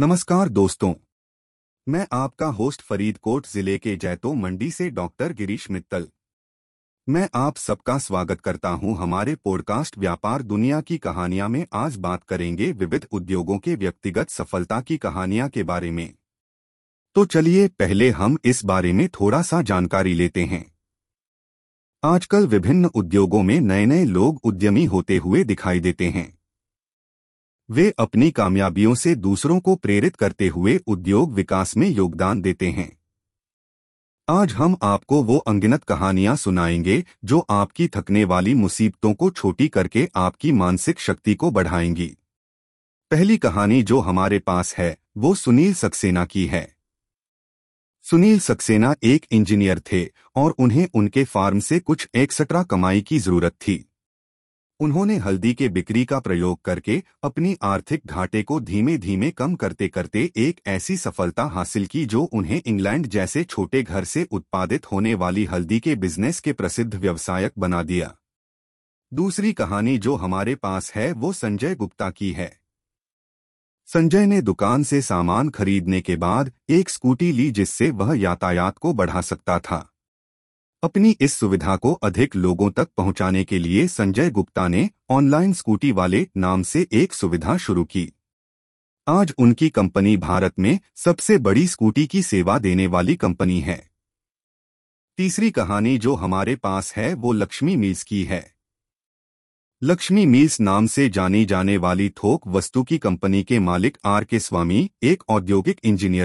नमस्कार दोस्तों। मैं आपका होस्ट फरीदकोट ज़िले के जैतो मंडी से डॉक्टर गिरीश मित्तल। मैं आप सबका स्वागत करता हूँ हमारे पॉडकास्ट व्यापार दुनिया की कहानियाँ में। आज बात करेंगे विविध उद्योगों के व्यक्तिगत सफलता की कहानियाँ के बारे में। तो चलिए पहले हम इस बारे में थोड़ा सा जानकारी लेते हैं। आजकल विभिन्न उद्योगों में नए नए लोग उद्यमी होते हुए दिखाई देते हैं। वे अपनी कामयाबियों से दूसरों को प्रेरित करते हुए उद्योग विकास में योगदान देते हैं। आज हम आपको वो अंगिनत कहानियाँ सुनाएँगे जो आपकी थकने वाली मुसीबतों को छोटी करके आपकी मानसिक शक्ति को बढ़ाएँगी। पहली कहानी जो हमारे पास है, वो सुनील सक्सेना की है। सुनील सक्सेना एक इंजीनियर थे और उन्हें उनके फार्म से कुछ एक्स्ट्रा कमाई की ज़रूरत थी। उन्होंने हल्दी के बिक्री का प्रयोग करके अपनी आर्थिक घाटे को धीमे धीमे कम करते करते एक ऐसी सफलता हासिल की जो उन्हें इंग्लैंड जैसे छोटे घर से उत्पादित होने वाली हल्दी के बिज़नेस के प्रसिद्ध व्यवसायक बना दिया। दूसरी कहानी जो हमारे पास है वो संजय गुप्ता की है। संजय ने दुकान से सामान खरीदने के बाद एक स्कूटी ली जिससे वह यातायात को बढ़ा सकता था। अपनी इस सुविधा को अधिक लोगों तक पहुँचाने के लिए संजय गुप्ता ने ऑनलाइन स्कूटी वाले नाम से एक सुविधा शुरू की। आज उनकी कंपनी भारत में सबसे बड़ी स्कूटी की सेवा देने वाली कंपनी है। तीसरी कहानी जो हमारे पास है वो लक्ष्मी मील्स की है। लक्ष्मी मील्स नाम से जानी जाने वाली थोक वस्तु की कंपनी के मालिक आर के स्वामी, एक औद्योगिक इंजीनियर